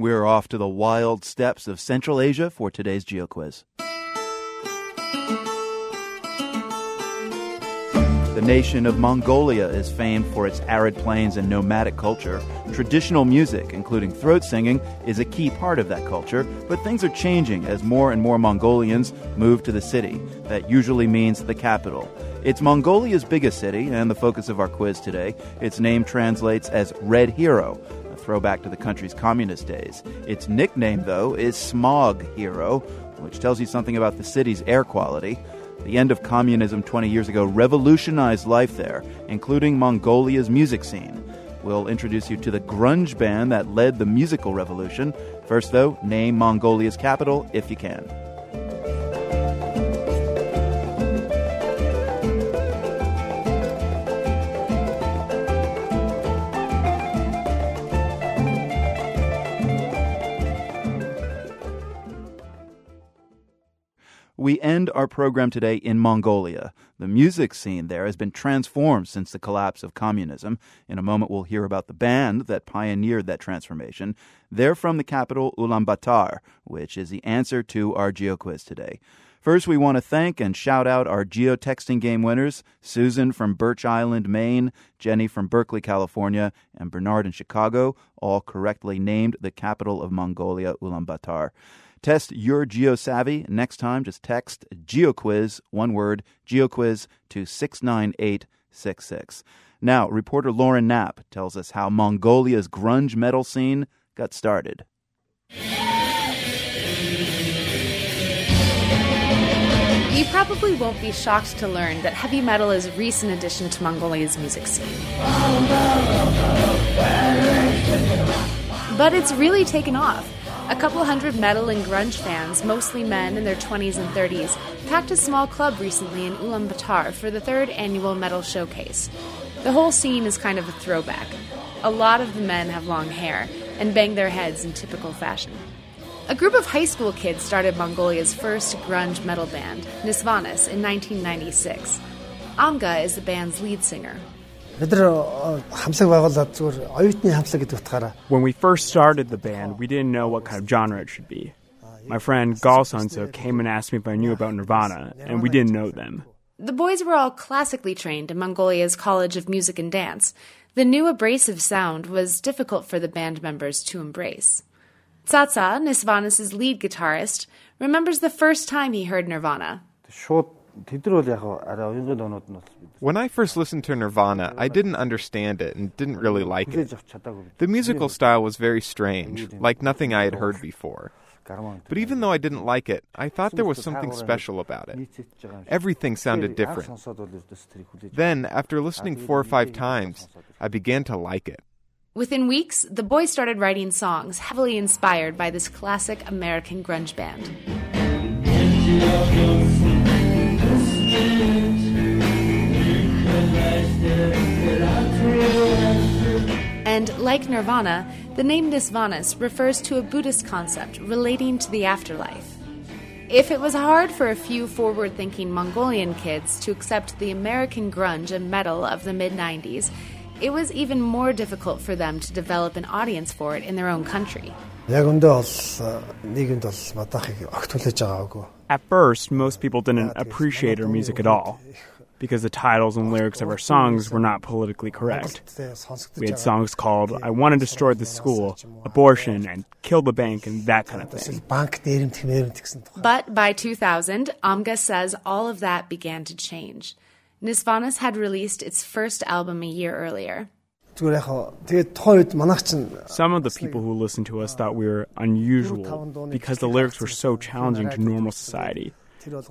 We're off to the wild steppes of Central Asia for today's GeoQuiz. The nation of Mongolia is famed for its arid plains and nomadic culture. Traditional music, including throat singing, is a key part of that culture, but things are changing as more and more Mongolians move to the city. That usually means the capital. It's Mongolia's biggest city and the focus of our quiz today. Its name translates as Red Hero, throwback to the country's communist days. Its nickname, though, is Smog Hero, which tells you something about the city's air quality. The end of communism 20 years ago revolutionized life there, including Mongolia's music scene. We'll introduce you to the grunge band that led the musical revolution. First, though, name Mongolia's capital if you can. We end our program today in Mongolia. The music scene there has been transformed since the collapse of communism. In a moment, we'll hear about the band that pioneered that transformation. They're from the capital, Ulaanbaatar, which is the answer to our geo quiz today. First, we want to thank and shout out our geotexting game winners Susan from Birch Island, Maine, Jenny from Berkeley, California, and Bernard in Chicago, all correctly named the capital of Mongolia, Ulaanbaatar. Test your GeoSavvy. Next time, just text GeoQuiz, one word, GeoQuiz to 69866. Now, reporter Lauren Knapp tells us how Mongolia's grunge metal scene got started. You probably won't be shocked to learn that heavy metal is a recent addition to Mongolia's music scene. But it's really taken off. A couple hundred metal and grunge fans, mostly men in their 20s and 30s, packed a small club recently in Ulaanbaatar for the third annual metal showcase. The whole scene is kind of a throwback. A lot of the men have long hair and bang their heads in typical fashion. A group of high school kids started Mongolia's first grunge metal band, Nisvanis, in 1996. Amga is the band's lead singer. When we first started the band, we didn't know what kind of genre it should be. My friend Gal Sanso came and asked me if I knew about Nirvana, and we didn't know them. The boys were all classically trained in Mongolia's College of Music and Dance. The new abrasive sound was difficult for the band members to embrace. Tsatsa, Nisvanis' lead guitarist, remembers the first time he heard Nirvana. When I first listened to Nirvana, I didn't understand it and didn't really like it. The musical style was very strange, like nothing I had heard before. But even though I didn't like it, I thought there was something special about it. Everything sounded different. Then, after listening four or five times, I began to like it. Within weeks, the boys started writing songs heavily inspired by this classic American grunge band. Like Nirvana, the name Nisvanis refers to a Buddhist concept relating to the afterlife. If it was hard for a few forward thinking Mongolian kids to accept the American grunge and metal of the mid 90s, it was even more difficult for them to develop an audience for it in their own country. At first, most people didn't appreciate our music at all because the titles and lyrics of our songs were not politically correct. We had songs called I Want to Destroy the School, Abortion, and Kill the Bank, and that kind of thing. But by 2000, Amga says all of that began to change. Nisvanis had released its first album a year earlier. Some of the people who listened to us thought we were unusual because the lyrics were so challenging to normal society.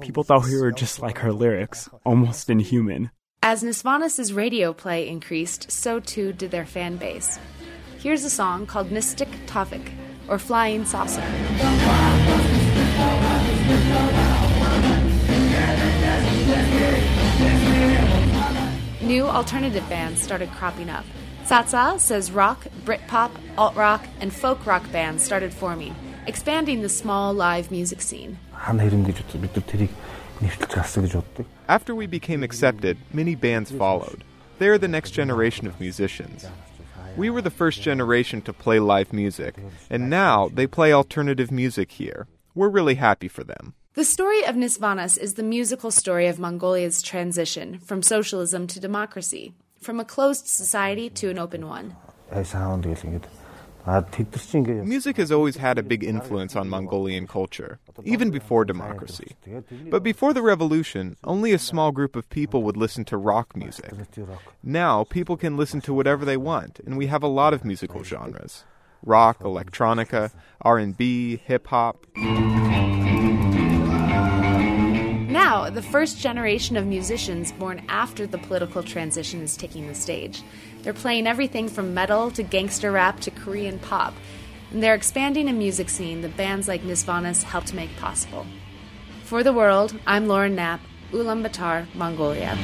People thought we were just like her lyrics, almost inhuman. As Nisvanis' radio play increased, so too did their fan base. Here's a song called Mystic Tavik, or Flying Saucer. New alternative bands started cropping up. Tsatsa says rock, Britpop, alt rock, and folk rock bands started forming, expanding the small live music scene. After we became accepted, many bands followed. They are the next generation of musicians. We were the first generation to play live music, and now they play alternative music here. We're really happy for them. The story of Nisvanis is the musical story of Mongolia's transition from socialism to democracy, from a closed society to an open one. Music has always had a big influence on Mongolian culture, even before democracy. But before the revolution, only a small group of people would listen to rock music. Now, people can listen to whatever they want, and we have a lot of musical genres. Rock, electronica, R&B, hip hop. The first generation of musicians born after the political transition is taking the stage. They're playing everything from metal to gangster rap to Korean pop, and they're expanding a music scene that bands like Nisvanis helped make possible. For the world, I'm Lauren Knapp, Ulaanbaatar, Mongolia.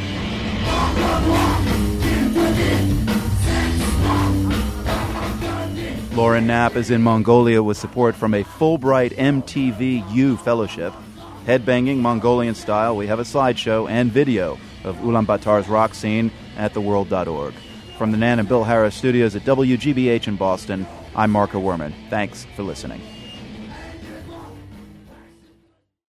Lauren Knapp is in Mongolia with support from a Fulbright MTV U fellowship. Headbanging Mongolian style, we have a slideshow and video of Ulaanbaatar's rock scene at theworld.org. From the Nan and Bill Harris studios at WGBH in Boston, I'm Marco Werman. Thanks for listening.